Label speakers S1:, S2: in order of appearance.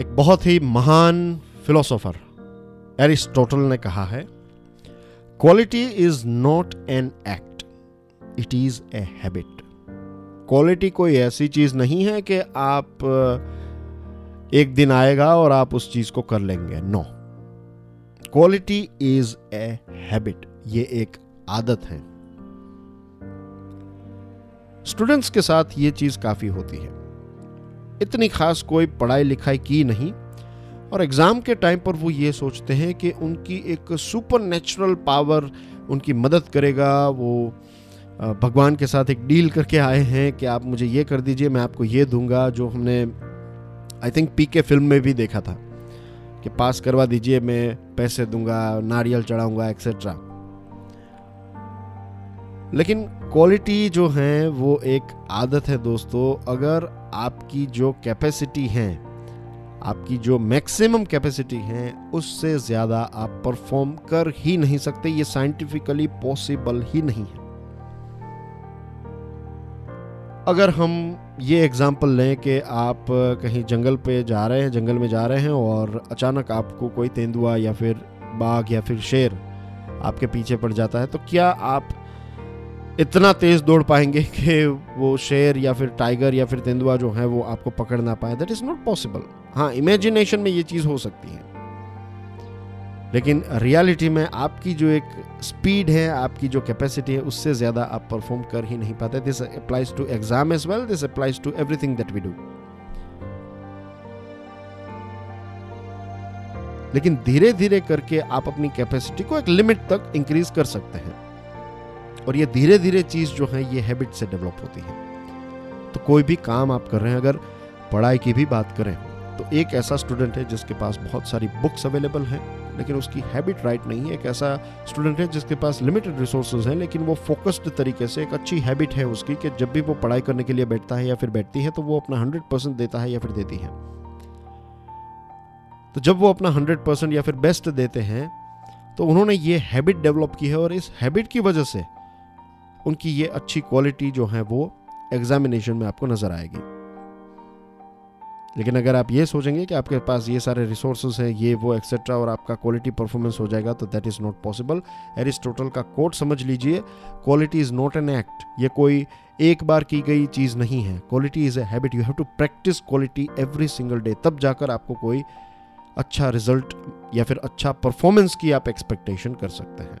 S1: एक बहुत ही महान फिलोसोफर एरिस्टोटल ने कहा है quality is not an act it is a habit quality कोई ऐसी चीज़ नहीं है कि आप एक दिन आएगा और आप उस चीज़ को कर लेंगे। No quality is a habit ये एक आदत है। स्टूडेंट्स के साथ ये चीज़ काफ़ी होती है। इतनी खास कोई पढ़ाई लिखाई की नहीं। और एग्ज़ाम के टाइम पर वो ये सोचते हैं कि उनकी एक सुपर नेचुरल पावर उनकी मदद करेगा, वो भगवान के साथ एक डील करके आए हैं कि आप मुझे ये कर दीजिए, मैं आपको ये दूँगा, जो हमने I think P K film में भी देखा था कि पास करवा दीजिए, मैं पैसे दूँगा, नारियल चढ़ाऊँगा एक्सेट्रा लेकिन क्वालिटी जो है, वो एक आदत है दोस्तों। अगर आपकी जो कैपेसिटी है, आपकी जो मैक्सिमम कैपेसिटी है, उससे ज़्यादा आप परफॉर्म कर ही नहीं सकते, ये साइंटिफिकली पॉसिबल ही नहीं है। अगर हम ये एग्ज़ाम्पल लें कि आप कहीं जंगल पे जा रहे हैं, जंगल में जा रहे हैं और अचानक आपको कोई तेंदुआ या फिर बाघ या फिर शेर आपके पीछे पड़ जाता है तो क्या आप इतना तेज दौड़ पाएँगे कि वो शेर या फिर टाइगर या फिर तेंदुआ जो है, वो आपको पकड़ ना पाए। दैट इज़ नॉट पॉसिबल हाँ इमेजिनेशन में ये चीज़ हो सकती है। लेकिन रियलिटी में आपकी जो एक स्पीड है, आपकी जो कैपेसिटी है, उससे ज़्यादा आप परफॉर्म कर ही नहीं पाते। This applies to exam as well this applies to everything that we do लेकिन धीरे धीरे करके आप अपनी कैपेसिटी को एक लिमिट तक इंक्रीज कर सकते हैं। और ये धीरे धीरे चीज़ जो है, ये हैबिट से डेवलप होती है। तो कोई भी काम आप कर रहे हैं, अगर पढ़ाई की भी बात करें तो एक ऐसा स्टूडेंट है जिसके पास बहुत सारी बुक्स अवेलेबल हैं, लेकिन उसकी हैबिट राइट नहीं है। एक ऐसा स्टूडेंट है जिसके पास लिमिटेड रिसोर्सेज हैं, लेकिन वो फोकस्ड तरीके से एक अच्छी हैबिट है उसकी कि जब भी वो पढ़ाई करने के लिए बैठता है या फिर बैठती है तो वो अपना हंड्रेड परसेंट देता है या फिर देती है। तो जब वो अपना हंड्रेड परसेंट या फिर बेस्ट देते हैं तो उन्होंने ये हैबिट डेवलप की है और इस हैबिट की वजह से उनकी ये अच्छी क्वालिटी जो है वो एग्जामिनेशन में आपको नज़र आएगी। लेकिन अगर आप ये सोचेंगे कि आपके पास ये सारे रिसोर्सेज हैं, ये वो एक्सेट्रा और आपका क्वालिटी परफॉर्मेंस हो जाएगा तो that is not possible Aristotle का कोट समझ लीजिए quality is not an act ये कोई एक बार की गई चीज़ नहीं है। Quality is a habit you have to practise quality every single day तब जाकर आपको कोई अच्छा रिज़ल्ट या फिर अच्छा परफॉर्मेंस की आप एक्सपेक्टेशन कर सकते हैं।